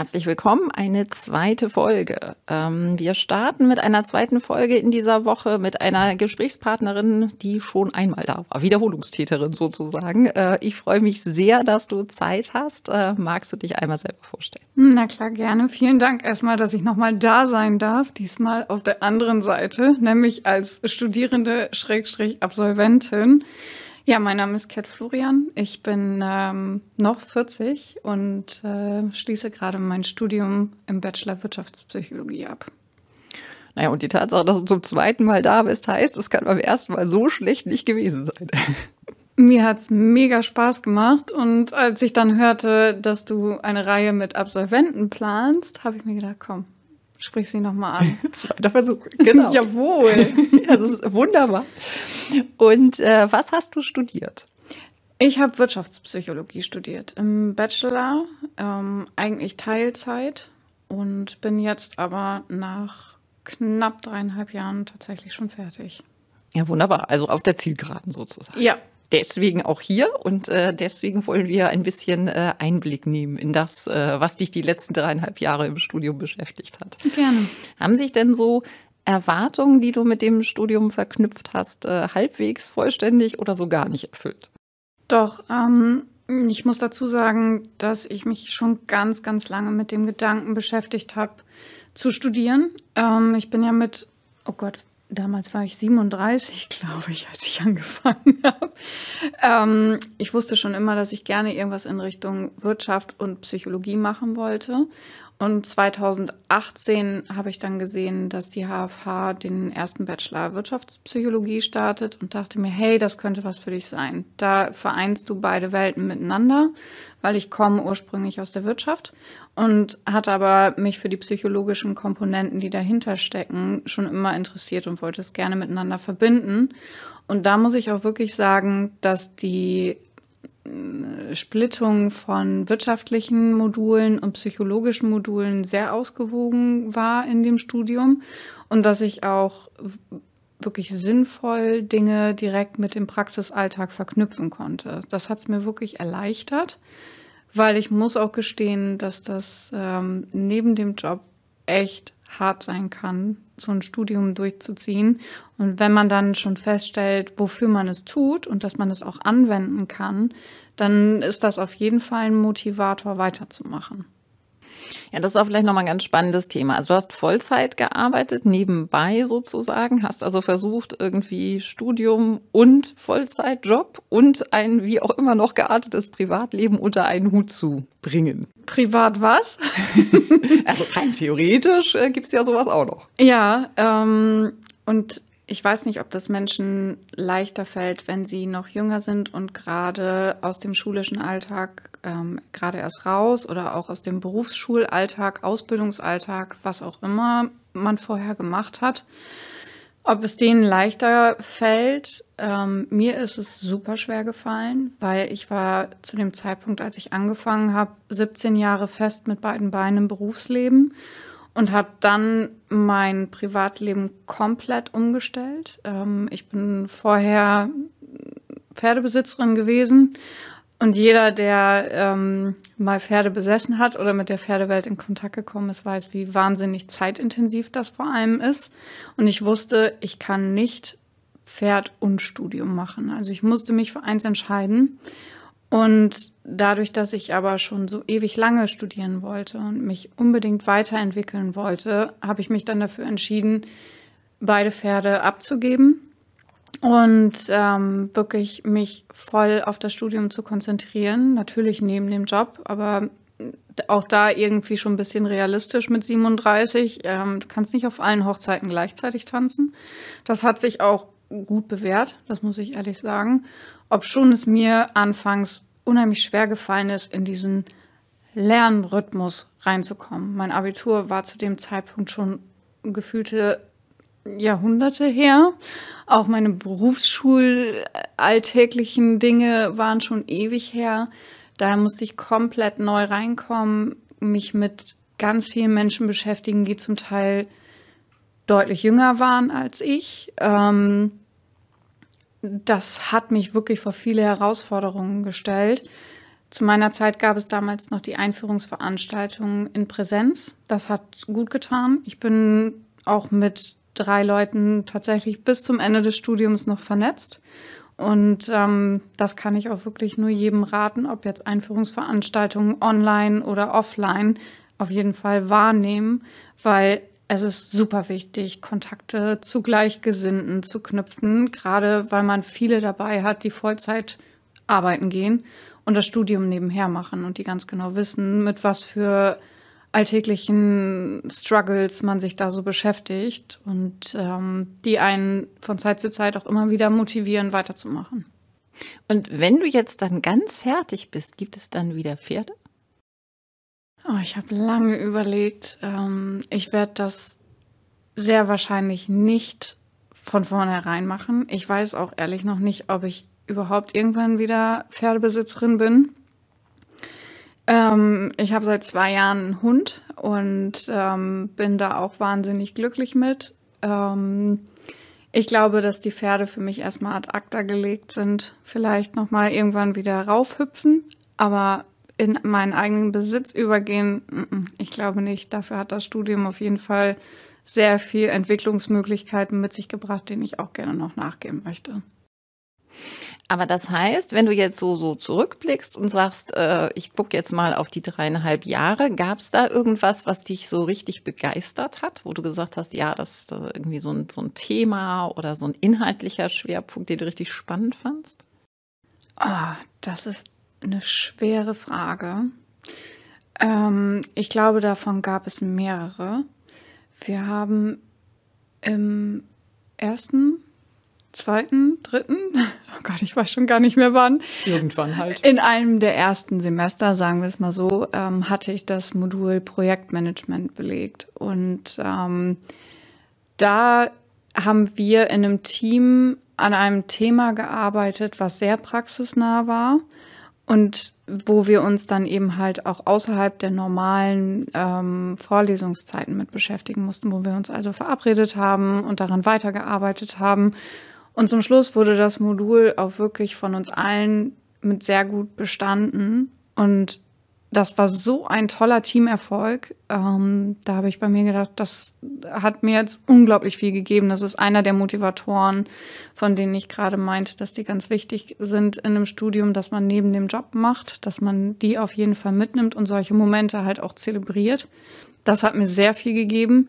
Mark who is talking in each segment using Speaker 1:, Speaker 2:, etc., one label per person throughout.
Speaker 1: Herzlich willkommen, eine zweite Folge. Ähm, wir starten mit einer zweiten Folge in dieser Woche mit einer Gesprächspartnerin, die schon einmal da war, Wiederholungstäterin sozusagen. Äh, ich freue mich sehr, dass du Zeit hast. Äh, magst du dich einmal selber vorstellen?
Speaker 2: Na klar, gerne. Vielen Dank erstmal, dass ich nochmal da sein darf, diesmal auf der anderen Seite, nämlich als Studierende Schrägstrich Absolventin. Ja, mein Name ist Kat Florian. Ich bin ähm, noch 40 und äh, schließe gerade mein Studium im Bachelor Wirtschaftspsychologie ab.
Speaker 1: Naja, und die Tatsache, dass du zum zweiten Mal da bist, heißt, es kann beim ersten Mal so schlecht nicht gewesen sein.
Speaker 2: Mir hat es mega Spaß gemacht und als ich dann hörte, dass du eine Reihe mit Absolventen planst, habe ich mir gedacht, komm, Sprich sie nochmal an.
Speaker 1: Zweiter Versuch, genau.
Speaker 2: Jawohl.
Speaker 1: ja, das ist wunderbar. Und äh, was hast du studiert?
Speaker 2: Ich habe Wirtschaftspsychologie studiert im Bachelor, ähm, eigentlich Teilzeit und bin jetzt aber nach knapp dreieinhalb Jahren tatsächlich schon fertig.
Speaker 1: Ja, wunderbar. Also auf der Zielgeraden sozusagen.
Speaker 2: Ja,
Speaker 1: deswegen auch hier und äh, deswegen wollen wir ein bisschen äh, Einblick nehmen in das, äh, was dich die letzten dreieinhalb Jahre im Studium beschäftigt hat.
Speaker 2: Gerne.
Speaker 1: Haben sich denn so Erwartungen, die du mit dem Studium verknüpft hast, äh, halbwegs vollständig oder so gar nicht erfüllt?
Speaker 2: Doch, ähm, ich muss dazu sagen, dass ich mich schon ganz, ganz lange mit dem Gedanken beschäftigt habe, zu studieren. Ähm, ich bin ja mit, oh Gott, damals war ich 37, glaube ich, als ich angefangen habe. Ähm, ich wusste schon immer, dass ich gerne irgendwas in Richtung Wirtschaft und Psychologie machen wollte. Und 2018 habe ich dann gesehen, dass die HFH den ersten Bachelor Wirtschaftspsychologie startet und dachte mir, hey, das könnte was für dich sein. Da vereinst du beide Welten miteinander, weil ich komme ursprünglich aus der Wirtschaft und hatte aber mich für die psychologischen Komponenten, die dahinter stecken, schon immer interessiert und wollte es gerne miteinander verbinden. Und da muss ich auch wirklich sagen, dass die Splittung von wirtschaftlichen Modulen und psychologischen Modulen sehr ausgewogen war in dem Studium und dass ich auch wirklich sinnvoll Dinge direkt mit dem Praxisalltag verknüpfen konnte. Das hat es mir wirklich erleichtert, weil ich muss auch gestehen, dass das ähm, neben dem Job echt hart sein kann, so ein Studium durchzuziehen. Und wenn man dann schon feststellt, wofür man es tut und dass man es auch anwenden kann, dann ist das auf jeden Fall ein Motivator, weiterzumachen.
Speaker 1: Ja, das ist auch vielleicht nochmal ein ganz spannendes Thema. Also du hast Vollzeit gearbeitet, nebenbei sozusagen, hast also versucht, irgendwie Studium und Vollzeitjob und ein wie auch immer noch geartetes Privatleben unter einen Hut zu bringen.
Speaker 2: Privat was?
Speaker 1: also rein theoretisch äh, gibt es ja sowas auch noch.
Speaker 2: Ja, ähm, und ich weiß nicht, ob das Menschen leichter fällt, wenn sie noch jünger sind und gerade aus dem schulischen Alltag ähm, gerade erst raus oder auch aus dem Berufsschulalltag, Ausbildungsalltag, was auch immer man vorher gemacht hat. Ob es denen leichter fällt, ähm, mir ist es super schwer gefallen, weil ich war zu dem Zeitpunkt, als ich angefangen habe, 17 Jahre fest mit beiden Beinen im Berufsleben und habe dann mein Privatleben komplett umgestellt. Ähm, ich bin vorher Pferdebesitzerin gewesen und jeder, der ähm, mal Pferde besessen hat oder mit der Pferdewelt in Kontakt gekommen ist, weiß, wie wahnsinnig zeitintensiv das vor allem ist. Und ich wusste, ich kann nicht Pferd und Studium machen. Also ich musste mich für eins entscheiden. Und dadurch, dass ich aber schon so ewig lange studieren wollte und mich unbedingt weiterentwickeln wollte, habe ich mich dann dafür entschieden, beide Pferde abzugeben und ähm, wirklich mich voll auf das Studium zu konzentrieren. Natürlich neben dem Job, aber auch da irgendwie schon ein bisschen realistisch mit 37. Ähm, du kannst nicht auf allen Hochzeiten gleichzeitig tanzen. Das hat sich auch gut bewährt, das muss ich ehrlich sagen. Ob schon es mir anfangs unheimlich schwer gefallen ist, in diesen Lernrhythmus reinzukommen. Mein Abitur war zu dem Zeitpunkt schon gefühlte Jahrhunderte her. Auch meine berufsschulalltäglichen Dinge waren schon ewig her. Daher musste ich komplett neu reinkommen, mich mit ganz vielen Menschen beschäftigen, die zum Teil deutlich jünger waren als ich. Ähm, das hat mich wirklich vor viele Herausforderungen gestellt. Zu meiner Zeit gab es damals noch die Einführungsveranstaltungen in Präsenz. Das hat gut getan. Ich bin auch mit drei Leuten tatsächlich bis zum Ende des Studiums noch vernetzt. Und ähm, das kann ich auch wirklich nur jedem raten, ob jetzt Einführungsveranstaltungen online oder offline, auf jeden Fall wahrnehmen, weil es ist super wichtig, Kontakte zu Gleichgesinnten zu knüpfen, gerade weil man viele dabei hat, die Vollzeit arbeiten gehen und das Studium nebenher machen und die ganz genau wissen, mit was für alltäglichen Struggles man sich da so beschäftigt und ähm, die einen von Zeit zu Zeit auch immer wieder motivieren, weiterzumachen.
Speaker 1: Und wenn du jetzt dann ganz fertig bist, gibt es dann wieder Pferde?
Speaker 2: Oh, ich habe lange überlegt. Ähm, ich werde das sehr wahrscheinlich nicht von vornherein machen. Ich weiß auch ehrlich noch nicht, ob ich überhaupt irgendwann wieder Pferdebesitzerin bin. Ähm, ich habe seit zwei Jahren einen Hund und ähm, bin da auch wahnsinnig glücklich mit. Ähm, ich glaube, dass die Pferde für mich erstmal ad acta gelegt sind, vielleicht nochmal irgendwann wieder raufhüpfen, aber in meinen eigenen Besitz übergehen, ich glaube nicht. Dafür hat das Studium auf jeden Fall sehr viel Entwicklungsmöglichkeiten mit sich gebracht, denen ich auch gerne noch nachgehen möchte.
Speaker 1: Aber das heißt, wenn du jetzt so, so zurückblickst und sagst, äh, ich gucke jetzt mal auf die dreieinhalb Jahre, gab es da irgendwas, was dich so richtig begeistert hat, wo du gesagt hast, ja, das ist irgendwie so ein, so ein Thema oder so ein inhaltlicher Schwerpunkt, den du richtig spannend fandst?
Speaker 2: Ah, das ist eine schwere Frage. Ähm, ich glaube, davon gab es mehrere. Wir haben im ersten, zweiten, dritten, oh Gott, ich weiß schon gar nicht mehr wann.
Speaker 1: Irgendwann halt.
Speaker 2: In einem der ersten Semester, sagen wir es mal so, ähm, hatte ich das Modul Projektmanagement belegt. Und ähm, da haben wir in einem Team an einem Thema gearbeitet, was sehr praxisnah war und wo wir uns dann eben halt auch außerhalb der normalen ähm, Vorlesungszeiten mit beschäftigen mussten, wo wir uns also verabredet haben und daran weitergearbeitet haben. Und zum Schluss wurde das Modul auch wirklich von uns allen mit sehr gut bestanden. Und das war so ein toller Teamerfolg. Ähm, da habe ich bei mir gedacht, das hat mir jetzt unglaublich viel gegeben. Das ist einer der Motivatoren, von denen ich gerade meinte, dass die ganz wichtig sind in einem Studium, dass man neben dem Job macht, dass man die auf jeden Fall mitnimmt und solche Momente halt auch zelebriert. Das hat mir sehr viel gegeben.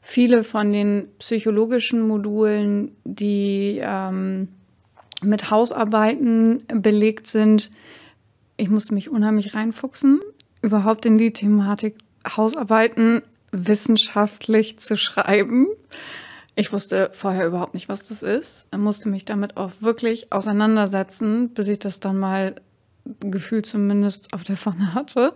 Speaker 2: Viele von den psychologischen Modulen, die ähm, mit Hausarbeiten belegt sind, ich musste mich unheimlich reinfuchsen, überhaupt in die Thematik Hausarbeiten wissenschaftlich zu schreiben. Ich wusste vorher überhaupt nicht, was das ist. Musste mich damit auch wirklich auseinandersetzen, bis ich das dann mal gefühlt zumindest auf der Pfanne hatte.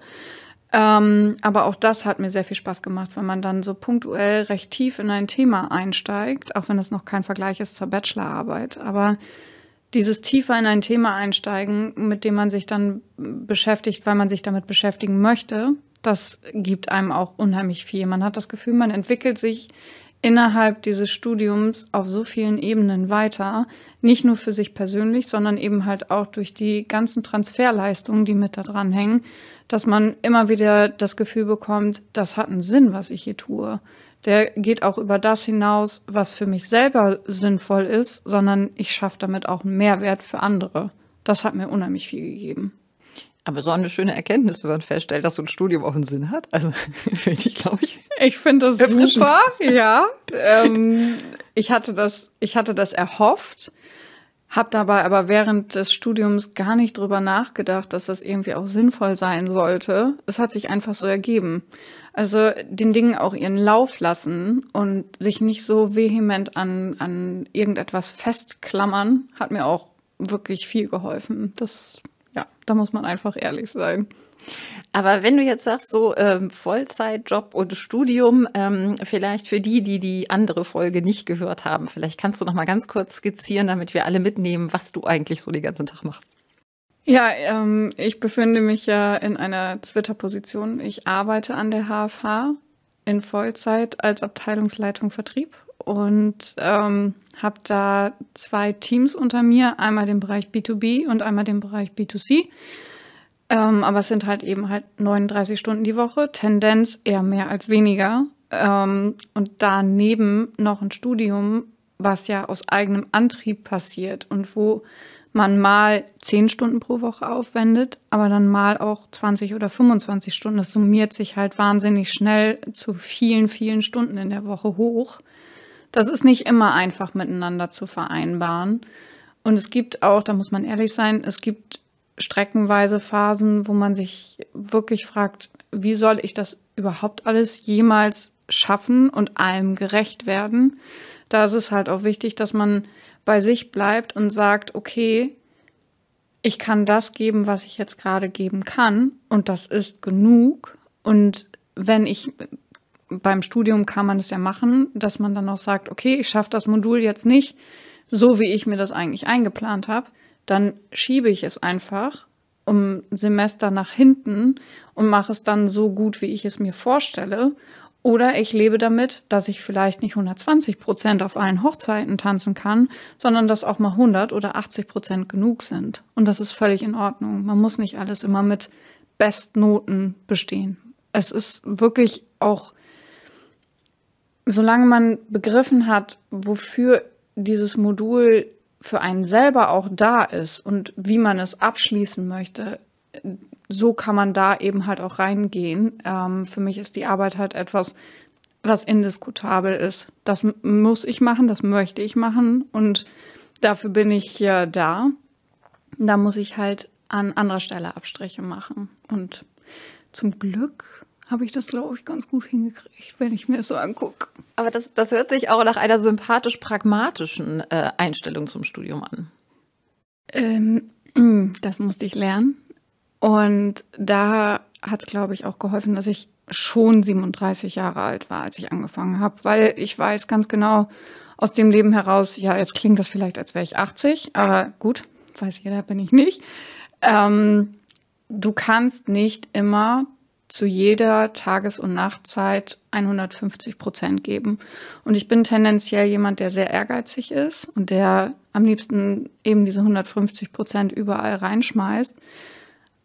Speaker 2: Ähm, aber auch das hat mir sehr viel Spaß gemacht, wenn man dann so punktuell recht tief in ein Thema einsteigt, auch wenn es noch kein Vergleich ist zur Bachelorarbeit. Aber dieses tiefer in ein Thema einsteigen, mit dem man sich dann beschäftigt, weil man sich damit beschäftigen möchte, das gibt einem auch unheimlich viel. Man hat das Gefühl, man entwickelt sich innerhalb dieses Studiums auf so vielen Ebenen weiter, nicht nur für sich persönlich, sondern eben halt auch durch die ganzen Transferleistungen, die mit da dran hängen, dass man immer wieder das Gefühl bekommt, das hat einen Sinn, was ich hier tue der geht auch über das hinaus, was für mich selber sinnvoll ist, sondern ich schaffe damit auch einen Mehrwert für andere. Das hat mir unheimlich viel gegeben.
Speaker 1: Aber so eine schöne Erkenntnis, wenn man feststellt, dass so ein Studium auch einen Sinn hat. Also finde ich, glaube ich.
Speaker 2: Ich finde das super, ja. ähm, ich, hatte das, ich hatte das erhofft, habe dabei aber während des Studiums gar nicht drüber nachgedacht, dass das irgendwie auch sinnvoll sein sollte. Es hat sich einfach so ergeben. Also den Dingen auch ihren Lauf lassen und sich nicht so vehement an, an irgendetwas festklammern, hat mir auch wirklich viel geholfen. Das, ja, da muss man einfach ehrlich sein.
Speaker 1: Aber wenn du jetzt sagst, so ähm, Vollzeitjob und Studium, ähm, vielleicht für die, die die andere Folge nicht gehört haben, vielleicht kannst du noch mal ganz kurz skizzieren, damit wir alle mitnehmen, was du eigentlich so den ganzen Tag machst.
Speaker 2: Ja, ähm, ich befinde mich ja in einer Twitter-Position. Ich arbeite an der HFH in Vollzeit als Abteilungsleitung Vertrieb und ähm, habe da zwei Teams unter mir, einmal den Bereich B2B und einmal den Bereich B2C. Ähm, aber es sind halt eben halt 39 Stunden die Woche, Tendenz eher mehr als weniger. Ähm, und daneben noch ein Studium, was ja aus eigenem Antrieb passiert und wo man mal 10 Stunden pro Woche aufwendet, aber dann mal auch 20 oder 25 Stunden. Das summiert sich halt wahnsinnig schnell zu vielen, vielen Stunden in der Woche hoch. Das ist nicht immer einfach miteinander zu vereinbaren. Und es gibt auch, da muss man ehrlich sein, es gibt streckenweise Phasen, wo man sich wirklich fragt, wie soll ich das überhaupt alles jemals schaffen und allem gerecht werden? Da ist es halt auch wichtig, dass man bei sich bleibt und sagt, okay, ich kann das geben, was ich jetzt gerade geben kann und das ist genug. Und wenn ich beim Studium kann man es ja machen, dass man dann auch sagt, okay, ich schaffe das Modul jetzt nicht so, wie ich mir das eigentlich eingeplant habe, dann schiebe ich es einfach um Semester nach hinten und mache es dann so gut, wie ich es mir vorstelle. Oder ich lebe damit, dass ich vielleicht nicht 120 Prozent auf allen Hochzeiten tanzen kann, sondern dass auch mal 100 oder 80 Prozent genug sind. Und das ist völlig in Ordnung. Man muss nicht alles immer mit Bestnoten bestehen. Es ist wirklich auch solange man begriffen hat, wofür dieses Modul für einen selber auch da ist und wie man es abschließen möchte, so kann man da eben halt auch reingehen. Ähm, für mich ist die Arbeit halt etwas, was indiskutabel ist. Das muss ich machen, das möchte ich machen und dafür bin ich hier da. Da muss ich halt an anderer Stelle Abstriche machen. Und zum Glück habe ich das, glaube ich, ganz gut hingekriegt, wenn ich mir das so angucke.
Speaker 1: Aber das, das hört sich auch nach einer sympathisch-pragmatischen äh, Einstellung zum Studium an.
Speaker 2: Ähm, das musste ich lernen. Und da hat es, glaube ich, auch geholfen, dass ich schon 37 Jahre alt war, als ich angefangen habe, weil ich weiß ganz genau aus dem Leben heraus, ja, jetzt klingt das vielleicht, als wäre ich 80, aber gut, weiß jeder, bin ich nicht. Ähm, du kannst nicht immer zu jeder Tages- und Nachtzeit 150 Prozent geben. Und ich bin tendenziell jemand, der sehr ehrgeizig ist und der am liebsten eben diese 150 Prozent überall reinschmeißt.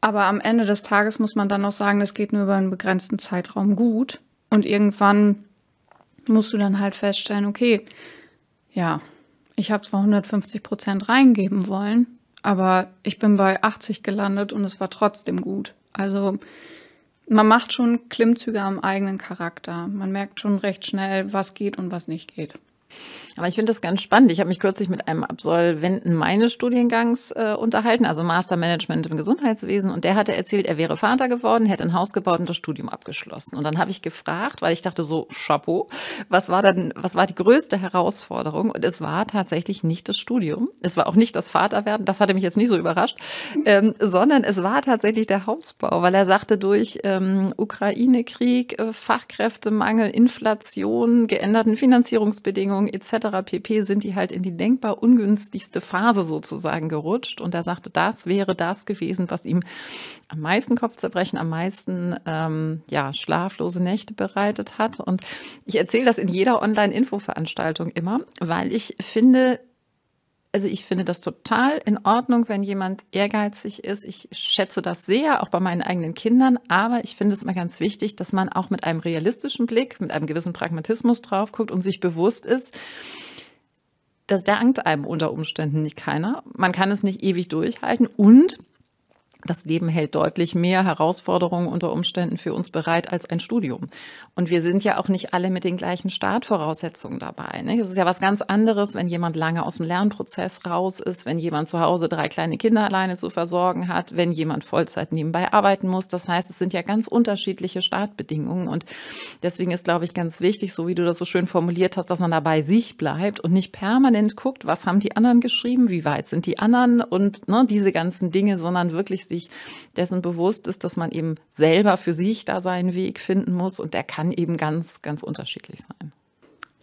Speaker 2: Aber am Ende des Tages muss man dann noch sagen, das geht nur über einen begrenzten Zeitraum gut. Und irgendwann musst du dann halt feststellen, okay, ja, ich habe zwar 150 Prozent reingeben wollen, aber ich bin bei 80 gelandet und es war trotzdem gut. Also man macht schon Klimmzüge am eigenen Charakter. Man merkt schon recht schnell, was geht und was nicht geht.
Speaker 1: Aber ich finde das ganz spannend. Ich habe mich kürzlich mit einem Absolventen meines Studiengangs äh, unterhalten, also Master Management im Gesundheitswesen. Und der hatte erzählt, er wäre Vater geworden, hätte ein Haus gebaut und das Studium abgeschlossen. Und dann habe ich gefragt, weil ich dachte so, Chapeau, was war denn, was war die größte Herausforderung? Und es war tatsächlich nicht das Studium. Es war auch nicht das Vaterwerden. Das hatte mich jetzt nicht so überrascht, ähm, sondern es war tatsächlich der Hausbau, weil er sagte, durch ähm, Ukraine-Krieg, äh, Fachkräftemangel, Inflation, geänderten Finanzierungsbedingungen etc pp. sind die halt in die denkbar ungünstigste Phase sozusagen gerutscht. Und er sagte, das wäre das gewesen, was ihm am meisten Kopfzerbrechen, am meisten ähm, ja, schlaflose Nächte bereitet hat. Und ich erzähle das in jeder Online-Info-Veranstaltung immer, weil ich finde, also ich finde das total in Ordnung, wenn jemand ehrgeizig ist. Ich schätze das sehr, auch bei meinen eigenen Kindern. Aber ich finde es immer ganz wichtig, dass man auch mit einem realistischen Blick, mit einem gewissen Pragmatismus drauf guckt und sich bewusst ist, das dankt einem unter Umständen nicht keiner. Man kann es nicht ewig durchhalten und das Leben hält deutlich mehr Herausforderungen unter Umständen für uns bereit als ein Studium. Und wir sind ja auch nicht alle mit den gleichen Startvoraussetzungen dabei. Ne? Es ist ja was ganz anderes, wenn jemand lange aus dem Lernprozess raus ist, wenn jemand zu Hause drei kleine Kinder alleine zu versorgen hat, wenn jemand Vollzeit nebenbei arbeiten muss. Das heißt, es sind ja ganz unterschiedliche Startbedingungen. Und deswegen ist, glaube ich, ganz wichtig, so wie du das so schön formuliert hast, dass man dabei sich bleibt und nicht permanent guckt, was haben die anderen geschrieben, wie weit sind die anderen und ne, diese ganzen Dinge, sondern wirklich sich dessen bewusst ist, dass man eben selber für sich da seinen Weg finden muss und der kann eben ganz, ganz unterschiedlich sein.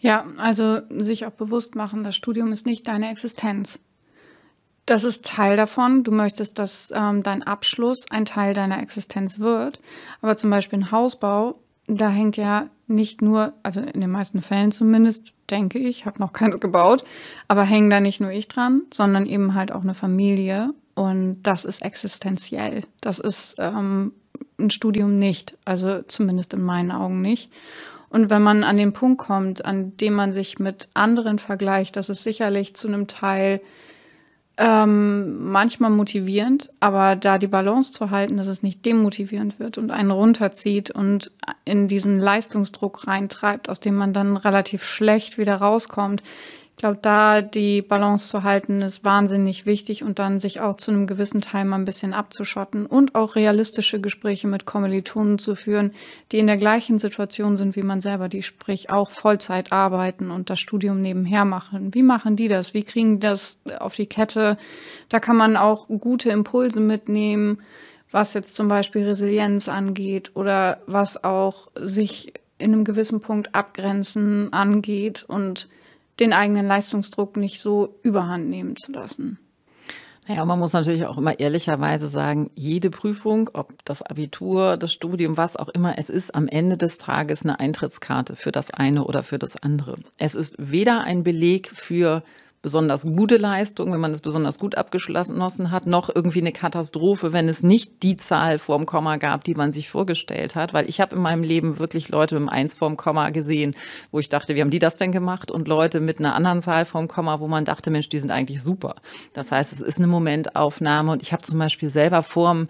Speaker 2: Ja, also sich auch bewusst machen, das Studium ist nicht deine Existenz. Das ist Teil davon. Du möchtest, dass ähm, dein Abschluss ein Teil deiner Existenz wird. Aber zum Beispiel ein Hausbau, da hängt ja nicht nur, also in den meisten Fällen zumindest, denke ich, habe noch keins gebaut, aber hängen da nicht nur ich dran, sondern eben halt auch eine Familie Und das ist existenziell. Das ist ähm, ein Studium nicht, also zumindest in meinen Augen nicht. Und wenn man an den Punkt kommt, an dem man sich mit anderen vergleicht, das ist sicherlich zu einem Teil ähm, manchmal motivierend, aber da die Balance zu halten, dass es nicht demotivierend wird und einen runterzieht und in diesen Leistungsdruck reintreibt, aus dem man dann relativ schlecht wieder rauskommt, ich glaube, da die Balance zu halten, ist wahnsinnig wichtig und dann sich auch zu einem gewissen Teil mal ein bisschen abzuschotten und auch realistische Gespräche mit Kommilitonen zu führen, die in der gleichen Situation sind wie man selber, die sprich auch Vollzeit arbeiten und das Studium nebenher machen. Wie machen die das? Wie kriegen die das auf die Kette? Da kann man auch gute Impulse mitnehmen, was jetzt zum Beispiel Resilienz angeht oder was auch sich in einem gewissen Punkt abgrenzen angeht und den eigenen Leistungsdruck nicht so überhand nehmen zu lassen.
Speaker 1: Naja, man muss natürlich auch immer ehrlicherweise sagen, jede Prüfung, ob das Abitur, das Studium, was auch immer, es ist am Ende des Tages eine Eintrittskarte für das eine oder für das andere. Es ist weder ein Beleg für besonders gute Leistung, wenn man es besonders gut abgeschlossen hat, noch irgendwie eine Katastrophe, wenn es nicht die Zahl vorm Komma gab, die man sich vorgestellt hat. Weil ich habe in meinem Leben wirklich Leute mit einem Eins vorm Komma gesehen, wo ich dachte, wie haben die das denn gemacht? Und Leute mit einer anderen Zahl vorm Komma, wo man dachte, Mensch, die sind eigentlich super. Das heißt, es ist eine Momentaufnahme. Und ich habe zum Beispiel selber vorm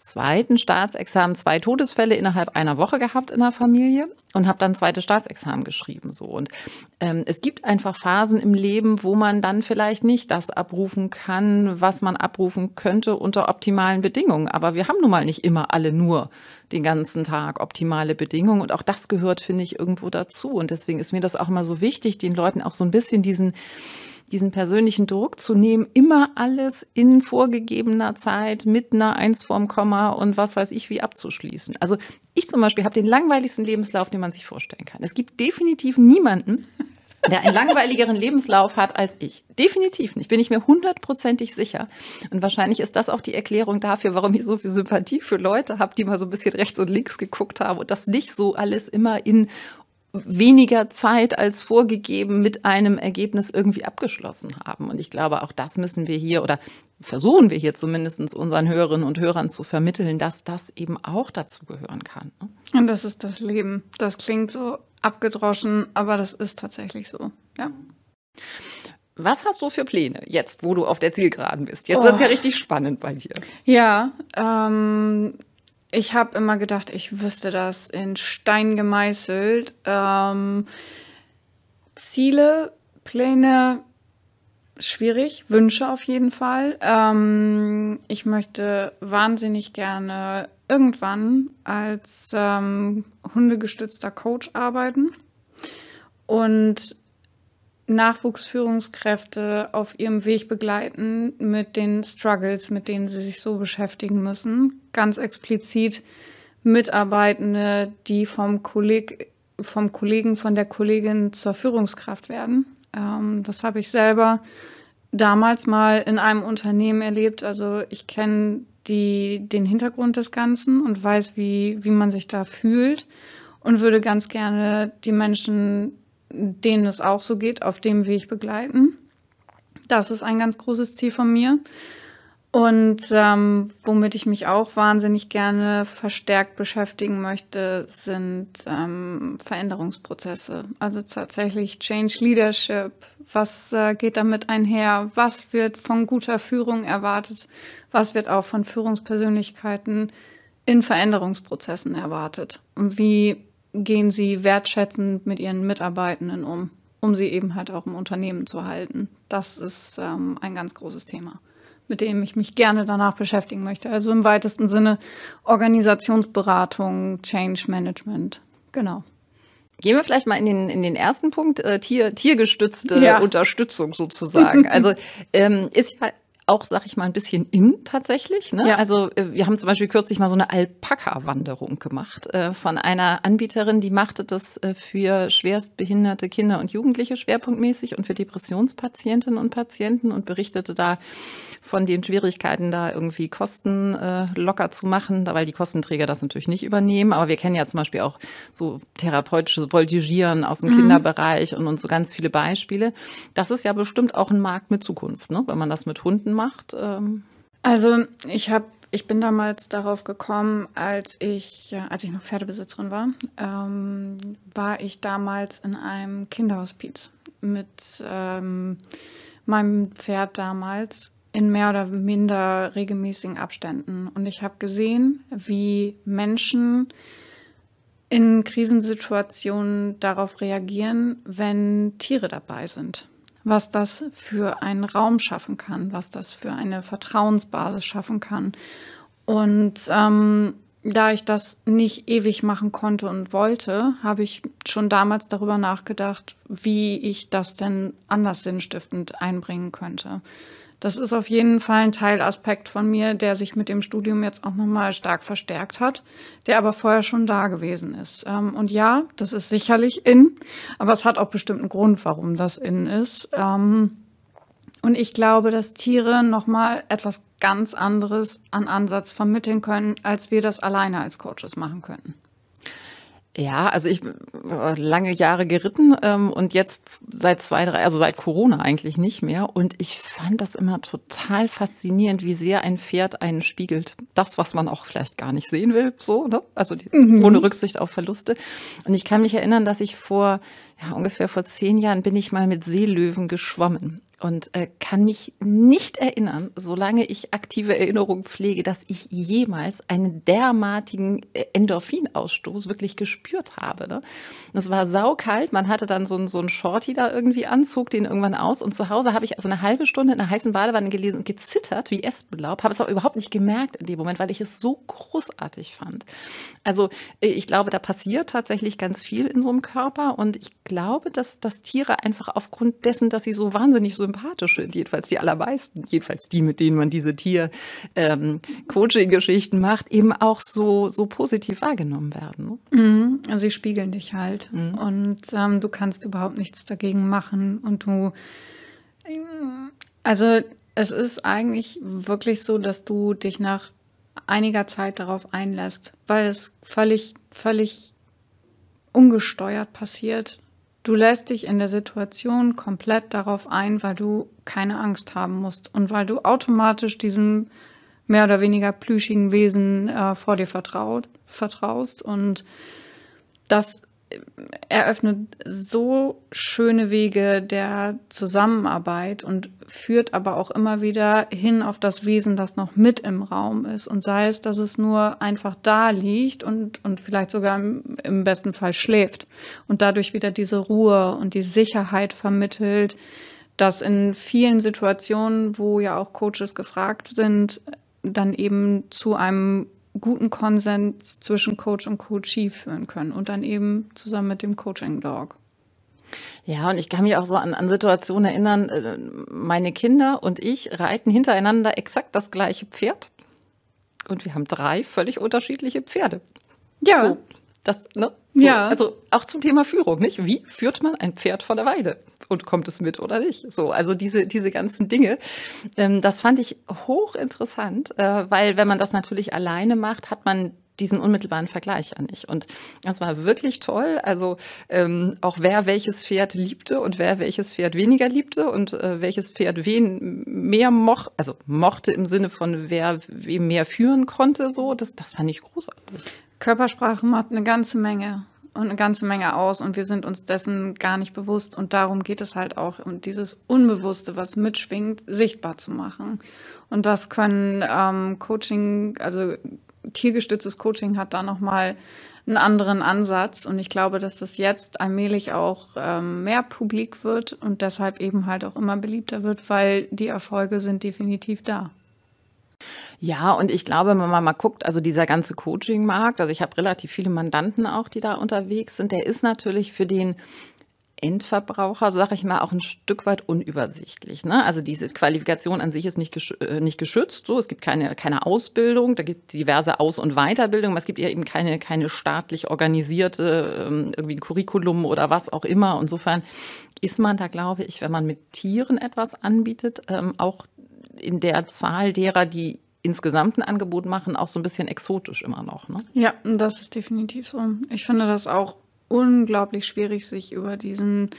Speaker 1: zweiten Staatsexamen zwei Todesfälle innerhalb einer Woche gehabt in der Familie und habe dann zweite Staatsexamen geschrieben so. Und ähm, es gibt einfach Phasen im Leben, wo man dann vielleicht nicht das abrufen kann, was man abrufen könnte unter optimalen Bedingungen. Aber wir haben nun mal nicht immer alle nur den ganzen Tag optimale Bedingungen. Und auch das gehört finde ich irgendwo dazu. Und deswegen ist mir das auch immer so wichtig, den Leuten auch so ein bisschen diesen diesen persönlichen Druck zu nehmen, immer alles in vorgegebener Zeit mit einer Eins vorm Komma und was weiß ich wie abzuschließen. Also ich zum Beispiel habe den langweiligsten Lebenslauf, den man sich vorstellen kann. Es gibt definitiv niemanden, der einen langweiligeren Lebenslauf hat als ich. Definitiv nicht, bin ich mir hundertprozentig sicher. Und wahrscheinlich ist das auch die Erklärung dafür, warum ich so viel Sympathie für Leute habe, die mal so ein bisschen rechts und links geguckt haben und das nicht so alles immer in weniger Zeit als vorgegeben mit einem Ergebnis irgendwie abgeschlossen haben. Und ich glaube, auch das müssen wir hier oder versuchen wir hier zumindest unseren Hörerinnen und Hörern zu vermitteln, dass das eben auch dazu gehören kann.
Speaker 2: Ne? Und das ist das Leben. Das klingt so abgedroschen, aber das ist tatsächlich so. Ja.
Speaker 1: Was hast du für Pläne jetzt, wo du auf der Zielgeraden bist? Jetzt oh. wird es ja richtig spannend bei dir.
Speaker 2: Ja, ähm, ich habe immer gedacht, ich wüsste das in Stein gemeißelt. Ähm, Ziele, Pläne, schwierig, Wünsche auf jeden Fall. Ähm, ich möchte wahnsinnig gerne irgendwann als ähm, hundegestützter Coach arbeiten und Nachwuchsführungskräfte auf ihrem Weg begleiten mit den Struggles, mit denen sie sich so beschäftigen müssen. Ganz explizit Mitarbeitende, die vom, Kolleg vom Kollegen, von der Kollegin zur Führungskraft werden. Ähm, das habe ich selber damals mal in einem Unternehmen erlebt. Also ich kenne den Hintergrund des Ganzen und weiß, wie, wie man sich da fühlt und würde ganz gerne die Menschen denen es auch so geht, auf dem Weg begleiten. Das ist ein ganz großes Ziel von mir. Und ähm, womit ich mich auch wahnsinnig gerne verstärkt beschäftigen möchte, sind ähm, Veränderungsprozesse. Also tatsächlich Change Leadership. Was äh, geht damit einher? Was wird von guter Führung erwartet? Was wird auch von Führungspersönlichkeiten in Veränderungsprozessen erwartet? Und wie gehen sie wertschätzend mit ihren Mitarbeitenden um, um sie eben halt auch im Unternehmen zu halten. Das ist ähm, ein ganz großes Thema, mit dem ich mich gerne danach beschäftigen möchte. Also im weitesten Sinne Organisationsberatung, Change Management. Genau.
Speaker 1: Gehen wir vielleicht mal in den, in den ersten Punkt, äh, Tier, tiergestützte ja. Unterstützung sozusagen. Also ähm, ist ja auch, sag ich mal, ein bisschen in tatsächlich. Ne? Ja. Also äh, wir haben zum Beispiel kürzlich mal so eine Alpaka-Wanderung gemacht äh, von einer Anbieterin, die machte das äh, für schwerstbehinderte Kinder und Jugendliche schwerpunktmäßig und für Depressionspatientinnen und Patienten und berichtete da von den Schwierigkeiten, da irgendwie Kosten äh, locker zu machen, weil die Kostenträger das natürlich nicht übernehmen. Aber wir kennen ja zum Beispiel auch so therapeutisches Voltigieren aus dem mhm. Kinderbereich und, und so ganz viele Beispiele. Das ist ja bestimmt auch ein Markt mit Zukunft, ne? wenn man das mit Hunden macht. Ähm
Speaker 2: Also ich habe ich bin damals darauf gekommen, als ich, als ich noch Pferdebesitzerin war, ähm, war ich damals in einem Kinderhospiz mit ähm, meinem Pferd damals in mehr oder minder regelmäßigen Abständen. Und ich habe gesehen, wie Menschen in Krisensituationen darauf reagieren, wenn Tiere dabei sind. Was das für einen Raum schaffen kann, was das für eine Vertrauensbasis schaffen kann. Und ähm, da ich das nicht ewig machen konnte und wollte, habe ich schon damals darüber nachgedacht, wie ich das denn anders sinnstiftend einbringen könnte. Das ist auf jeden Fall ein Teilaspekt von mir, der sich mit dem Studium jetzt auch nochmal stark verstärkt hat, der aber vorher schon da gewesen ist. Ähm, und ja, das ist sicherlich in, aber es hat auch bestimmt einen Grund, warum das in ist. Ähm, und ich glaube, dass Tiere nochmal etwas ganz anderes an Ansatz vermitteln können, als wir das alleine als Coaches machen könnten.
Speaker 1: Ja, also ich lange Jahre geritten ähm, und jetzt seit zwei, drei, also seit Corona eigentlich nicht mehr. Und ich fand das immer total faszinierend, wie sehr ein Pferd einen spiegelt. Das, was man auch vielleicht gar nicht sehen will, so, ne? Also die, mhm. ohne Rücksicht auf Verluste. Und ich kann mich erinnern, dass ich vor ja, ungefähr vor zehn Jahren bin ich mal mit Seelöwen geschwommen und äh, kann mich nicht erinnern, solange ich aktive Erinnerungen pflege, dass ich jemals einen derartigen äh, Endorphinausstoß wirklich gespürt habe. Ne? Es war saukalt, man hatte dann so ein, so ein Shorty da irgendwie an, zog den irgendwann aus und zu Hause habe ich also eine halbe Stunde in einer heißen Badewanne gelesen und gezittert wie Espenlaub, habe es aber überhaupt nicht gemerkt in dem Moment, weil ich es so großartig fand. Also äh, ich glaube, da passiert tatsächlich ganz viel in so einem Körper und ich glaube, dass, dass Tiere einfach aufgrund dessen, dass sie so wahnsinnig so sympathisch sind, jedenfalls die allermeisten, jedenfalls die, mit denen man diese Tier-Coaching-Geschichten ähm, macht, eben auch so, so positiv wahrgenommen werden.
Speaker 2: Ne? Mhm, also sie spiegeln dich halt mhm. und ähm, du kannst überhaupt nichts dagegen machen und du, also es ist eigentlich wirklich so, dass du dich nach einiger Zeit darauf einlässt, weil es völlig, völlig ungesteuert passiert. Du lässt dich in der Situation komplett darauf ein, weil du keine Angst haben musst und weil du automatisch diesem mehr oder weniger plüschigen Wesen äh, vor dir vertraut, vertraust. Und das eröffnet so schöne Wege der Zusammenarbeit und führt aber auch immer wieder hin auf das Wesen, das noch mit im Raum ist. Und sei es, dass es nur einfach da liegt und, und vielleicht sogar im, im besten Fall schläft und dadurch wieder diese Ruhe und die Sicherheit vermittelt, dass in vielen Situationen, wo ja auch Coaches gefragt sind, dann eben zu einem guten Konsens zwischen Coach und Coachee führen können und dann eben zusammen mit dem Coaching Dog.
Speaker 1: Ja, und ich kann mich auch so an, an Situationen erinnern, äh, meine Kinder und ich reiten hintereinander exakt das gleiche Pferd. Und wir haben drei völlig unterschiedliche Pferde.
Speaker 2: Ja.
Speaker 1: So, das, ne? So, ja. Also auch zum Thema Führung, nicht? Wie führt man ein Pferd von der Weide? Und kommt es mit oder nicht? So, also diese, diese ganzen Dinge. Ähm, das fand ich hochinteressant, äh, weil wenn man das natürlich alleine macht, hat man diesen unmittelbaren Vergleich an nicht. Und das war wirklich toll. Also ähm, auch wer welches Pferd liebte und wer welches Pferd weniger liebte und äh, welches Pferd wen mehr mochte, also mochte im Sinne von wer wem mehr führen konnte, so, das, das fand ich großartig.
Speaker 2: Körpersprache macht eine ganze Menge und eine ganze Menge aus und wir sind uns dessen gar nicht bewusst und darum geht es halt auch um dieses Unbewusste, was mitschwingt, sichtbar zu machen. Und das können ähm, Coaching, also tiergestütztes Coaching hat da nochmal einen anderen Ansatz und ich glaube, dass das jetzt allmählich auch ähm, mehr publik wird und deshalb eben halt auch immer beliebter wird, weil die Erfolge sind definitiv da.
Speaker 1: Ja, und ich glaube, wenn man mal guckt, also dieser ganze Coaching-Markt, also ich habe relativ viele Mandanten auch, die da unterwegs sind, der ist natürlich für den Endverbraucher, sage ich mal, auch ein Stück weit unübersichtlich. Ne? Also diese Qualifikation an sich ist nicht, gesch äh, nicht geschützt. So, es gibt keine, keine Ausbildung, da gibt diverse Aus- und Weiterbildung, aber es gibt eben keine, keine staatlich organisierte ähm, irgendwie Curriculum oder was auch immer. Insofern ist man da, glaube ich, wenn man mit Tieren etwas anbietet, ähm, auch in der Zahl derer, die insgesamt ein Angebot machen, auch so ein bisschen exotisch immer noch. Ne?
Speaker 2: Ja, das ist definitiv so. Ich finde das auch unglaublich schwierig, sich über diesen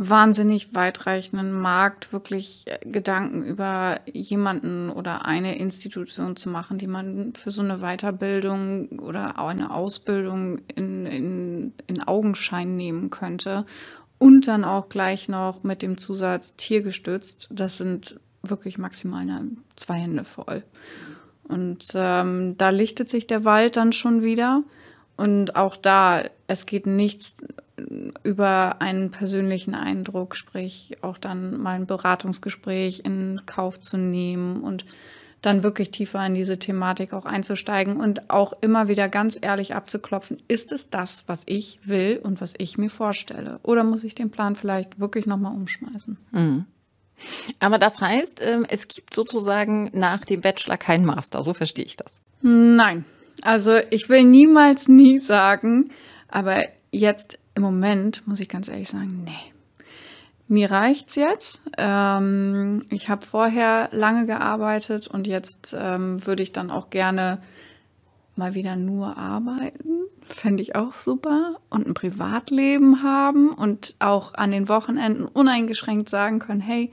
Speaker 2: wahnsinnig weitreichenden Markt wirklich äh, Gedanken über jemanden oder eine Institution zu machen, die man für so eine Weiterbildung oder eine Ausbildung in, in, in Augenschein nehmen könnte. Und dann auch gleich noch mit dem Zusatz tiergestützt. Das sind wirklich maximal zwei Hände voll. Und ähm, da lichtet sich der Wald dann schon wieder. Und auch da, es geht nichts über einen persönlichen Eindruck, sprich auch dann mal ein Beratungsgespräch in Kauf zu nehmen und dann wirklich tiefer in diese Thematik auch einzusteigen und auch immer wieder ganz ehrlich abzuklopfen, ist es das, was ich will und was ich mir vorstelle? Oder muss ich den Plan vielleicht wirklich nochmal umschmeißen? Mhm.
Speaker 1: Aber das heißt, ähm, es gibt sozusagen nach dem Bachelor keinen Master, so verstehe ich das.
Speaker 2: Nein, also ich will niemals nie sagen, aber jetzt im Moment muss ich ganz ehrlich sagen, nee. Mir reicht's jetzt. Ähm, ich habe vorher lange gearbeitet und jetzt ähm, würde ich dann auch gerne mal wieder nur arbeiten. Fände ich auch super. Und ein Privatleben haben und auch an den Wochenenden uneingeschränkt sagen können, hey,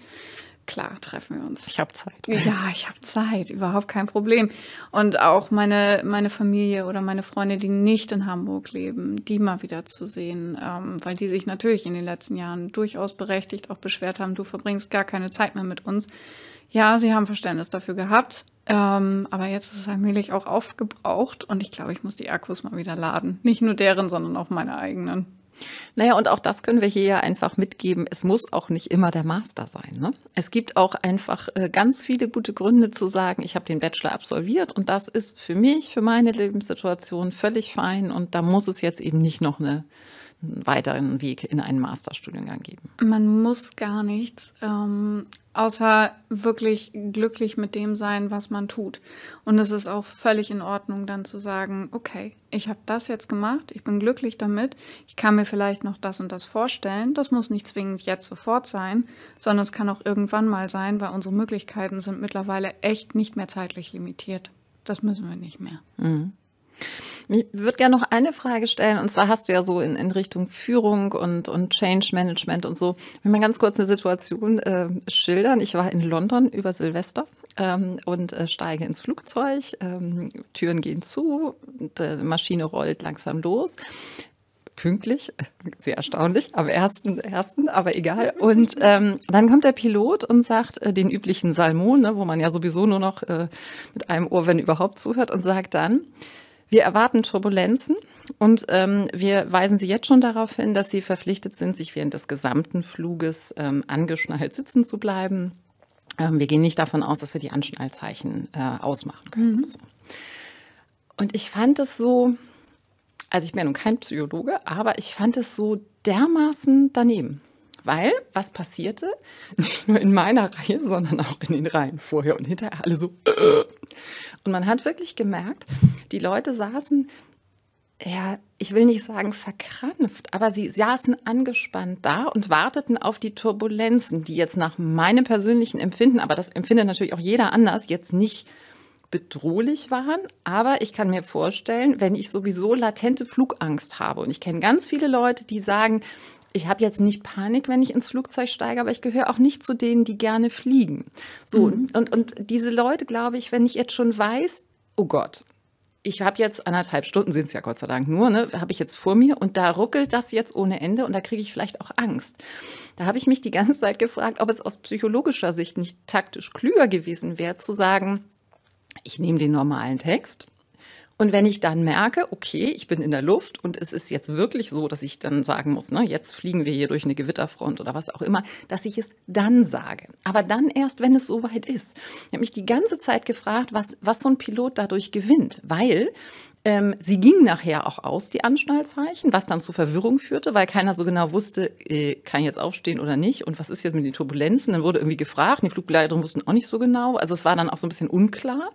Speaker 2: klar, treffen wir uns.
Speaker 1: Ich habe Zeit.
Speaker 2: Ja, ich habe Zeit, überhaupt kein Problem. Und auch meine, meine Familie oder meine Freunde, die nicht in Hamburg leben, die mal wieder zu sehen, ähm, weil die sich natürlich in den letzten Jahren durchaus berechtigt auch beschwert haben, du verbringst gar keine Zeit mehr mit uns. Ja, sie haben Verständnis dafür gehabt, ähm, aber jetzt ist es allmählich auch aufgebraucht und ich glaube, ich muss die Akkus mal wieder laden. Nicht nur deren, sondern auch meine eigenen.
Speaker 1: Naja, und auch das können wir hier ja einfach mitgeben. Es muss auch nicht immer der Master sein. Ne? Es gibt auch einfach äh, ganz viele gute Gründe zu sagen, ich habe den Bachelor absolviert und das ist für mich, für meine Lebenssituation völlig fein und da muss es jetzt eben nicht noch eine einen weiteren Weg in einen Masterstudiengang geben?
Speaker 2: Man muss gar nichts, ähm, außer wirklich glücklich mit dem sein, was man tut. Und es ist auch völlig in Ordnung, dann zu sagen, okay, ich habe das jetzt gemacht, ich bin glücklich damit, ich kann mir vielleicht noch das und das vorstellen. Das muss nicht zwingend jetzt sofort sein, sondern es kann auch irgendwann mal sein, weil unsere Möglichkeiten sind mittlerweile echt nicht mehr zeitlich limitiert. Das müssen wir nicht mehr. Mhm.
Speaker 1: Ich würde gerne noch eine Frage stellen. Und zwar hast du ja so in, in Richtung Führung und, und Change Management und so. Ich will mal ganz kurz eine Situation äh, schildern. Ich war in London über Silvester ähm, und äh, steige ins Flugzeug. Ähm, Türen gehen zu, die Maschine rollt langsam los pünktlich, sehr erstaunlich, am ersten, ersten, aber egal. Und ähm, dann kommt der Pilot und sagt äh, den üblichen Salmon, ne, wo man ja sowieso nur noch äh, mit einem Ohr, wenn überhaupt, zuhört und sagt dann, wir erwarten Turbulenzen und ähm, wir weisen Sie jetzt schon darauf hin, dass Sie verpflichtet sind, sich während des gesamten Fluges ähm, angeschnallt sitzen zu bleiben. Ähm, wir gehen nicht davon aus, dass wir die Anschnallzeichen äh, ausmachen können. Mhm. So. Und ich fand es so, also ich bin ja nun kein Psychologe, aber ich fand es so dermaßen daneben. Weil, was passierte? Nicht nur in meiner Reihe, sondern auch in den Reihen vorher und hinterher alle so. Äh. Und man hat wirklich gemerkt, die Leute saßen, ja, ich will nicht sagen verkrampft, aber sie saßen angespannt da und warteten auf die Turbulenzen, die jetzt nach meinem persönlichen Empfinden, aber das empfindet natürlich auch jeder anders, jetzt nicht bedrohlich waren. Aber ich kann mir vorstellen, wenn ich sowieso latente Flugangst habe und ich kenne ganz viele Leute, die sagen, ich habe jetzt nicht Panik, wenn ich ins Flugzeug steige, aber ich gehöre auch nicht zu denen, die gerne fliegen. So, mhm. und, und diese Leute, glaube ich, wenn ich jetzt schon weiß, oh Gott, ich habe jetzt anderthalb Stunden, sind es ja Gott sei Dank nur, ne, habe ich jetzt vor mir und da ruckelt das jetzt ohne Ende und da kriege ich vielleicht auch Angst. Da habe ich mich die ganze Zeit gefragt, ob es aus psychologischer Sicht nicht taktisch klüger gewesen wäre, zu sagen, ich nehme den normalen Text, und wenn ich dann merke, okay, ich bin in der Luft und es ist jetzt wirklich so, dass ich dann sagen muss, ne, jetzt fliegen wir hier durch eine Gewitterfront oder was auch immer, dass ich es dann sage. Aber dann erst, wenn es soweit ist. Ich habe mich die ganze Zeit gefragt, was, was so ein Pilot dadurch gewinnt, weil ähm, sie gingen nachher auch aus, die Anschnallzeichen, was dann zu Verwirrung führte, weil keiner so genau wusste, äh, kann ich jetzt aufstehen oder nicht und was ist jetzt mit den Turbulenzen. Dann wurde irgendwie gefragt, die Flugbegleiterinnen wussten auch nicht so genau. Also es war dann auch so ein bisschen unklar.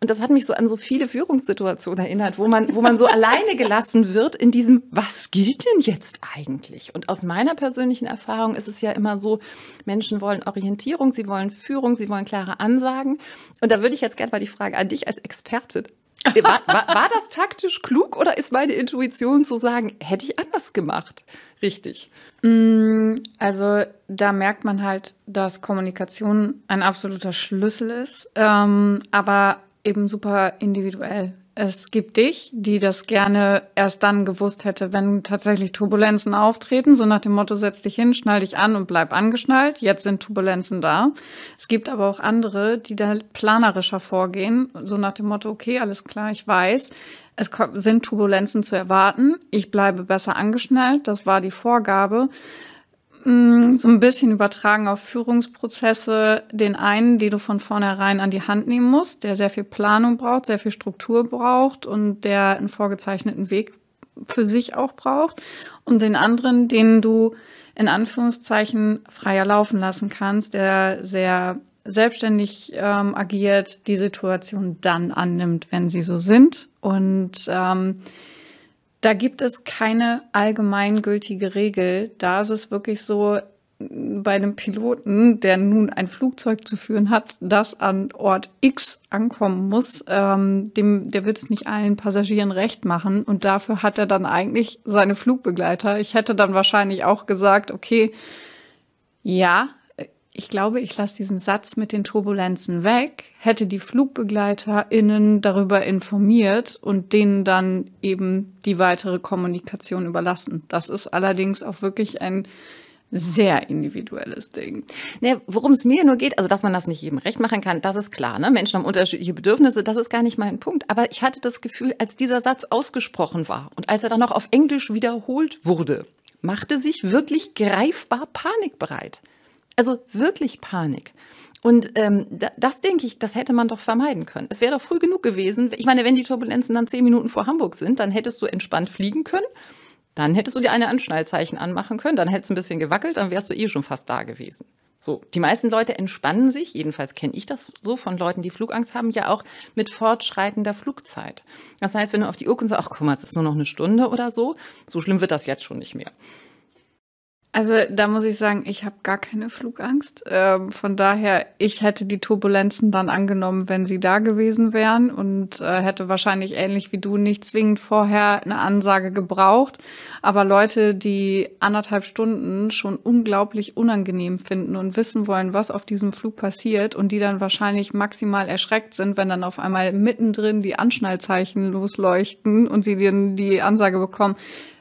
Speaker 1: Und das hat mich so an so viele Führungssituationen erinnert, wo man, wo man so alleine gelassen wird in diesem, was gilt denn jetzt eigentlich? Und aus meiner persönlichen Erfahrung ist es ja immer so, Menschen wollen Orientierung, sie wollen Führung, sie wollen klare Ansagen. Und da würde ich jetzt gerne mal die Frage an dich als Expertin War, war, war, das taktisch klug oder ist meine Intuition zu sagen, hätte ich anders gemacht? Richtig.
Speaker 2: Mm, also da merkt man halt, dass Kommunikation ein absoluter Schlüssel ist, ähm, aber eben super individuell. Es gibt dich, die das gerne erst dann gewusst hätte, wenn tatsächlich Turbulenzen auftreten. So nach dem Motto, setz dich hin, schnall dich an und bleib angeschnallt. Jetzt sind Turbulenzen da. Es gibt aber auch andere, die da planerischer vorgehen. So nach dem Motto, okay, alles klar, ich weiß. Es sind Turbulenzen zu erwarten. Ich bleibe besser angeschnallt. Das war die Vorgabe. Mm, so ein bisschen übertragen auf Führungsprozesse. Den einen, die du von vornherein an die Hand nehmen musst, der sehr viel Planung braucht, sehr viel Struktur braucht und der einen vorgezeichneten Weg für sich auch braucht. Und den anderen, den du in Anführungszeichen freier laufen lassen kannst, der sehr selbstständig ähm, agiert, die Situation dann annimmt, wenn sie so sind. Und ähm, da gibt es keine allgemeingültige Regel. Da ist es wirklich so, bei einem Piloten, der nun ein Flugzeug zu führen hat, das an Ort X ankommen muss, ähm, dem, der wird es nicht allen Passagieren recht machen. Und dafür hat er dann eigentlich seine Flugbegleiter. Ich hätte dann wahrscheinlich auch gesagt, okay, ja, ich glaube, ich lasse diesen Satz mit den Turbulenzen weg, hätte die FlugbegleiterInnen darüber informiert und denen dann eben die weitere Kommunikation überlassen. Das ist allerdings auch wirklich ein sehr individuelles Ding.
Speaker 1: Ne, Worum es mir nur geht, also dass man das nicht jedem recht machen kann, das ist klar. Ne? Menschen haben unterschiedliche Bedürfnisse, das ist gar nicht mein Punkt. Aber ich hatte das Gefühl, als dieser Satz ausgesprochen war und als er dann noch auf Englisch wiederholt wurde, machte sich wirklich greifbar Panik bereit. Also wirklich Panik. Und ähm, das denke ich, das hätte man doch vermeiden können. Es wäre doch früh genug gewesen. Ich meine, wenn die Turbulenzen dann zehn Minuten vor Hamburg sind, dann hättest du entspannt fliegen können. Dann hättest du dir eine Anschnallzeichen anmachen können. Dann hättest du ein bisschen gewackelt, dann wärst du eh schon fast da gewesen. So, die meisten Leute entspannen sich, jedenfalls kenne ich das so von Leuten, die Flugangst haben, ja auch mit fortschreitender Flugzeit. Das heißt, wenn du auf die Uhr und sagst, ach guck mal, es ist nur noch eine Stunde oder so, so schlimm wird das jetzt schon nicht mehr.
Speaker 2: Also da muss ich sagen, ich habe gar keine Flugangst. Ähm, von daher, ich hätte die Turbulenzen dann angenommen, wenn sie da gewesen wären und äh, hätte wahrscheinlich ähnlich wie du nicht zwingend vorher eine Ansage gebraucht. Aber Leute, die anderthalb Stunden schon unglaublich unangenehm finden und wissen wollen, was auf diesem Flug passiert und die dann wahrscheinlich maximal erschreckt sind, wenn dann auf einmal mittendrin die Anschnallzeichen losleuchten und sie dann die Ansage bekommen,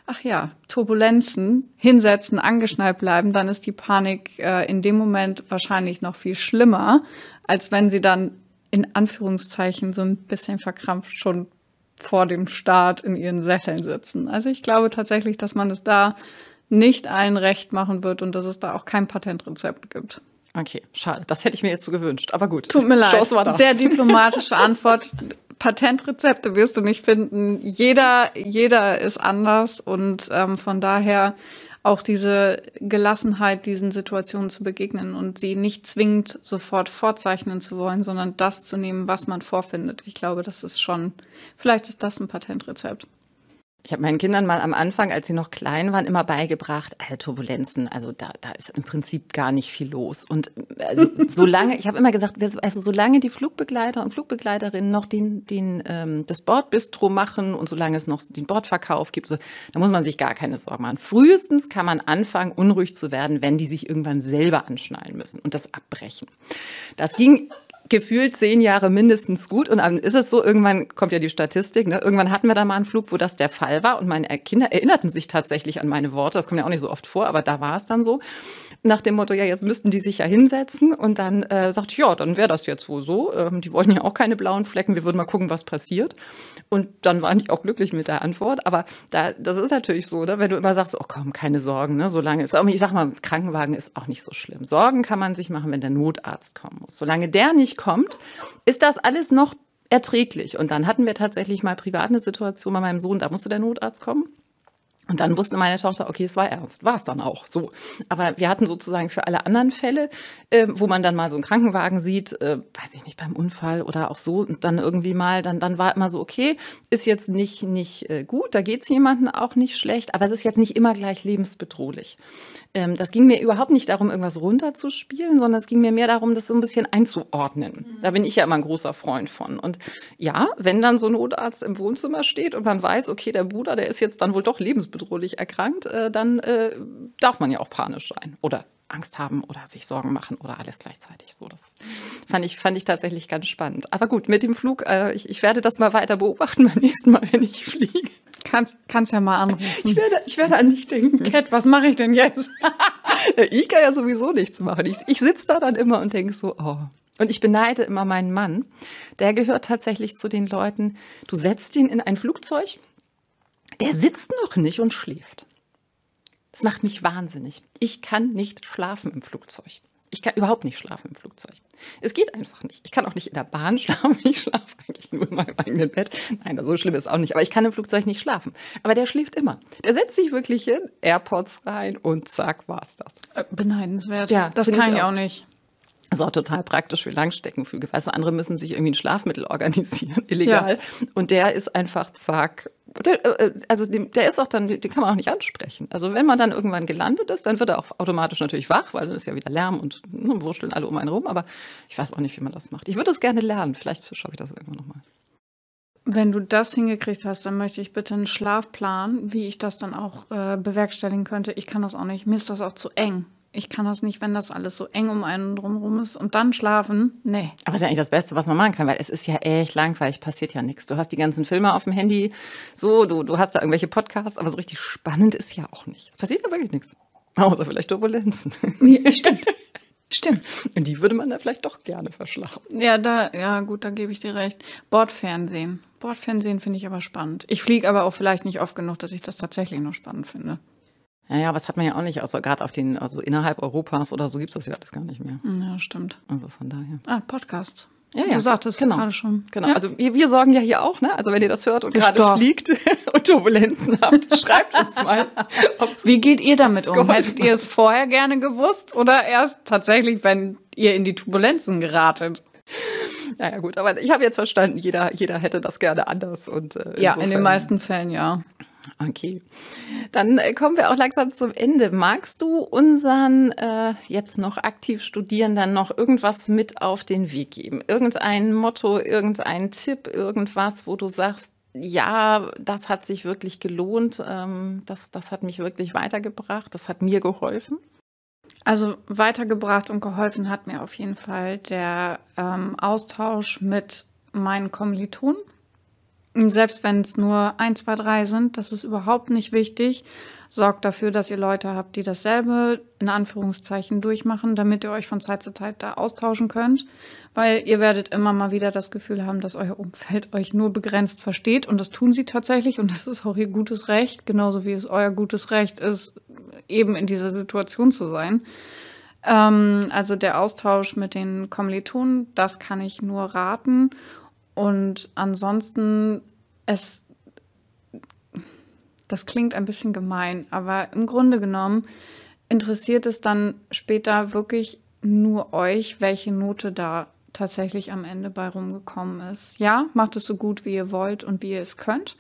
Speaker 2: ach ja, Turbulenzen, hinsetzen, angeschnallt bleiben, dann ist die Panik äh, in dem Moment wahrscheinlich noch viel schlimmer, als wenn sie dann in Anführungszeichen so ein bisschen verkrampft schon vor dem Start in ihren Sesseln sitzen. Also ich glaube tatsächlich, dass man es da nicht allen recht machen wird und dass es da auch kein Patentrezept gibt.
Speaker 1: Okay, schade. Das hätte ich mir jetzt so gewünscht. Aber gut.
Speaker 2: Tut mir leid. Sehr diplomatische Antwort. Patentrezepte wirst du nicht finden. Jeder, jeder ist anders und ähm, von daher auch diese Gelassenheit, diesen Situationen zu begegnen und sie nicht zwingend sofort vorzeichnen zu wollen, sondern das zu nehmen, was man vorfindet. Ich glaube, das ist schon, vielleicht ist das ein Patentrezept.
Speaker 1: Ich habe meinen Kindern mal am Anfang, als sie noch klein waren, immer beigebracht, äh, Turbulenzen, also da, da ist im Prinzip gar nicht viel los. Und also, solange, ich habe immer gesagt, also solange die Flugbegleiter und Flugbegleiterinnen noch den, den, ähm, das Bordbistro machen und solange es noch den Bordverkauf gibt, so, da muss man sich gar keine Sorgen machen. Frühestens kann man anfangen, unruhig zu werden, wenn die sich irgendwann selber anschnallen müssen und das abbrechen. Das ging gefühlt zehn Jahre mindestens gut. Und dann ist es so, irgendwann kommt ja die Statistik, ne? irgendwann hatten wir da mal einen Flug, wo das der Fall war. Und meine Kinder erinnerten sich tatsächlich an meine Worte. Das kommt ja auch nicht so oft vor, aber da war es dann so. Nach dem Motto, ja, jetzt müssten die sich ja hinsetzen. Und dann äh, sagte ich, ja, dann wäre das jetzt wohl so. Ähm, die wollten ja auch keine blauen Flecken. Wir würden mal gucken, was passiert. Und dann waren die auch glücklich mit der Antwort. Aber da, das ist natürlich so, ne? wenn du immer sagst, oh komm, keine Sorgen, ne? solange ist, ich sag mal, Krankenwagen ist auch nicht so schlimm. Sorgen kann man sich machen, wenn der Notarzt kommen muss. Solange der nicht kommt, ist das alles noch erträglich. Und dann hatten wir tatsächlich mal privat eine Situation bei meinem Sohn, da musste der Notarzt kommen. Und dann wusste meine Tochter, okay, es war ernst, war es dann auch so. Aber wir hatten sozusagen für alle anderen Fälle, äh, wo man dann mal so einen Krankenwagen sieht, äh, weiß ich nicht, beim Unfall oder auch so, und dann irgendwie mal, dann, dann war immer so, okay, ist jetzt nicht, nicht äh, gut, da geht es jemandem auch nicht schlecht, aber es ist jetzt nicht immer gleich lebensbedrohlich. Ähm, das ging mir überhaupt nicht darum, irgendwas runterzuspielen, sondern es ging mir mehr darum, das so ein bisschen einzuordnen. Mhm. Da bin ich ja immer ein großer Freund von. Und ja, wenn dann so ein Notarzt im Wohnzimmer steht und man weiß, okay, der Bruder, der ist jetzt dann wohl doch lebensbedrohlich, lebensbedrohlich erkrankt, äh, dann äh, darf man ja auch panisch sein oder Angst haben oder sich Sorgen machen oder alles gleichzeitig. So, das fand ich, fand ich tatsächlich ganz spannend. Aber gut, mit dem Flug, äh, ich, ich werde das mal weiter beobachten beim nächsten Mal, wenn ich fliege.
Speaker 2: Kannst, kannst ja mal anrufen.
Speaker 1: Ich werde, ich werde an dich denken.
Speaker 2: Cat, was mache ich denn jetzt?
Speaker 1: ich kann ja sowieso nichts machen. Ich, ich sitze da dann immer und denke so, oh. Und ich beneide immer meinen Mann. Der gehört tatsächlich zu den Leuten, du setzt ihn in ein Flugzeug der sitzt noch nicht und schläft. Das macht mich wahnsinnig. Ich kann nicht schlafen im Flugzeug. Ich kann überhaupt nicht schlafen im Flugzeug. Es geht einfach nicht. Ich kann auch nicht in der Bahn schlafen. Ich schlafe eigentlich nur in meinem eigenen Bett. Nein, so schlimm ist auch nicht. Aber ich kann im Flugzeug nicht schlafen. Aber der schläft immer. Der setzt sich wirklich hin, AirPods rein und zack, war's das.
Speaker 2: Äh, beneidenswert. Ja, das kann ich auch nicht.
Speaker 1: Das ist auch total praktisch für Langsteckenflüge. Weißt du, andere müssen sich irgendwie ein Schlafmittel organisieren, illegal. Ja. Und der ist einfach zack. Äh, äh, also der ist auch dann, den kann man auch nicht ansprechen. Also wenn man dann irgendwann gelandet ist, dann wird er auch automatisch natürlich wach, weil dann ist ja wieder Lärm und ne, wurschteln alle um einen rum. Aber ich weiß auch nicht, wie man das macht. Ich würde es gerne lernen. Vielleicht schaffe ich das irgendwann nochmal.
Speaker 2: Wenn du das hingekriegt hast, dann möchte ich bitte einen Schlafplan, wie ich das dann auch äh, bewerkstelligen könnte. Ich kann das auch nicht. Mir ist das auch zu eng ich kann das nicht, wenn das alles so eng um einen drumherum ist und dann schlafen. Nee.
Speaker 1: Aber es ist ja eigentlich das Beste, was man machen kann, weil es ist ja echt langweilig, passiert ja nichts. Du hast die ganzen Filme auf dem Handy, so, du, du hast da irgendwelche Podcasts, aber so richtig spannend ist ja auch nicht. Es passiert ja wirklich nichts. Außer vielleicht Turbulenzen.
Speaker 2: Ja, stimmt. Stimmt.
Speaker 1: Und die würde man da vielleicht doch gerne verschlafen.
Speaker 2: Ja, da, ja, gut, da gebe ich dir recht. Bordfernsehen. Bordfernsehen finde ich aber spannend. Ich fliege aber auch vielleicht nicht oft genug, dass ich das tatsächlich noch spannend finde.
Speaker 1: Ja, ja, aber das hat man ja auch nicht, also gerade auf den, also innerhalb Europas oder so gibt es das ja alles gar nicht mehr.
Speaker 2: Ja, stimmt.
Speaker 1: Also von daher.
Speaker 2: Ah, Podcast.
Speaker 1: Ja, ja.
Speaker 2: Du sagtest genau. gerade schon.
Speaker 1: Genau. Ja. Also wir, wir, sorgen ja hier auch, ne? Also wenn ihr das hört und gerade fliegt und Turbulenzen habt, schreibt uns mal.
Speaker 2: Wie geht ihr damit um? Hättet ihr es vorher gerne gewusst oder erst tatsächlich, wenn ihr in die Turbulenzen geratet?
Speaker 1: Naja, gut, aber ich habe jetzt verstanden, jeder, jeder hätte das gerne anders. Und,
Speaker 2: äh, ja, in den meisten Fällen ja.
Speaker 1: Okay, dann äh, kommen wir auch langsam zum Ende. Magst du unseren äh, jetzt noch aktiv Studierenden noch irgendwas mit auf den Weg geben? Irgendein Motto, irgendein Tipp, irgendwas, wo du sagst, ja, das hat sich wirklich gelohnt, ähm, das, das hat mich wirklich weitergebracht, das hat mir geholfen?
Speaker 2: Also weitergebracht und geholfen hat mir auf jeden Fall der ähm, Austausch mit meinen Kommilitonen selbst wenn es nur ein, zwei, drei sind, das ist überhaupt nicht wichtig. Sorgt dafür, dass ihr Leute habt, die dasselbe in Anführungszeichen durchmachen, damit ihr euch von Zeit zu Zeit da austauschen könnt. Weil ihr werdet immer mal wieder das Gefühl haben, dass euer Umfeld euch nur begrenzt versteht. Und das tun sie tatsächlich. Und das ist auch ihr gutes Recht, genauso wie es euer gutes Recht ist, eben in dieser Situation zu sein. Ähm, also der Austausch mit den Kommilitonen, das kann ich nur raten. Und ansonsten, es, das klingt ein bisschen gemein, aber im Grunde genommen interessiert es dann später wirklich nur euch, welche Note da tatsächlich am Ende bei rumgekommen ist. Ja, macht es so gut, wie ihr wollt und wie ihr es könnt,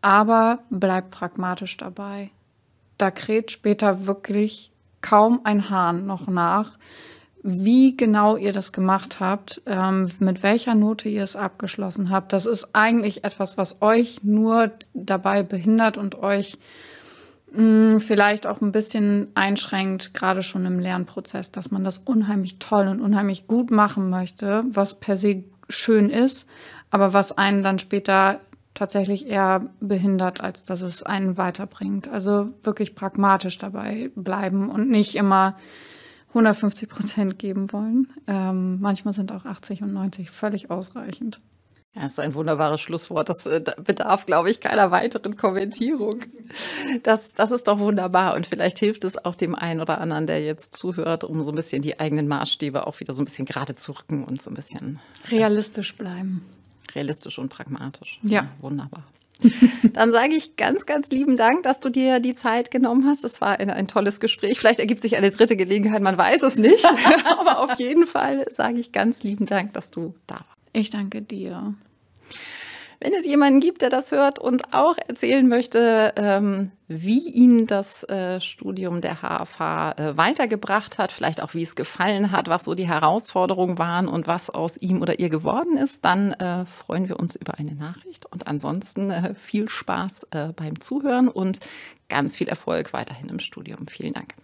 Speaker 2: aber bleibt pragmatisch dabei. Da kräht später wirklich kaum ein Hahn noch nach, wie genau ihr das gemacht habt, ähm, mit welcher Note ihr es abgeschlossen habt. Das ist eigentlich etwas, was euch nur dabei behindert und euch mh, mm, vielleicht auch ein bisschen einschränkt, gerade schon im Lernprozess, dass man das unheimlich toll und unheimlich gut machen möchte, was per se schön ist, aber was einen dann später tatsächlich eher behindert, als dass es einen weiterbringt. Also wirklich pragmatisch dabei bleiben und nicht immer 150 Prozent geben wollen. Ähm, manchmal sind auch 80 und 90 völlig ausreichend.
Speaker 1: Ja, das ist ein wunderbares Schlusswort. Das äh, bedarf, glaube ich, keiner weiteren Kommentierung. Das, das ist doch wunderbar. Und vielleicht hilft es auch dem einen oder anderen, der jetzt zuhört, um so ein bisschen die eigenen Maßstäbe auch wieder so ein bisschen gerade zu rücken und so ein bisschen
Speaker 2: realistisch bleiben.
Speaker 1: Realistisch und pragmatisch.
Speaker 2: Ja. ja
Speaker 1: wunderbar. Dann sage ich ganz, ganz lieben Dank, dass du dir die Zeit genommen hast. Das war ein, ein tolles Gespräch. Vielleicht ergibt sich eine dritte Gelegenheit, man weiß es nicht. Aber auf jeden Fall sage ich ganz lieben Dank, dass du da warst.
Speaker 2: Ich danke dir.
Speaker 1: Wenn es jemanden gibt, der das hört und auch erzählen möchte, ähm, wie ihn das äh, Studium der HFH äh, weitergebracht hat, vielleicht auch wie es gefallen hat, was so die Herausforderungen waren und was aus ihm oder ihr geworden ist, dann äh, freuen wir uns über eine Nachricht. Und ansonsten viel Spaß beim Zuhören und ganz viel Erfolg weiterhin im Studium. Vielen Dank.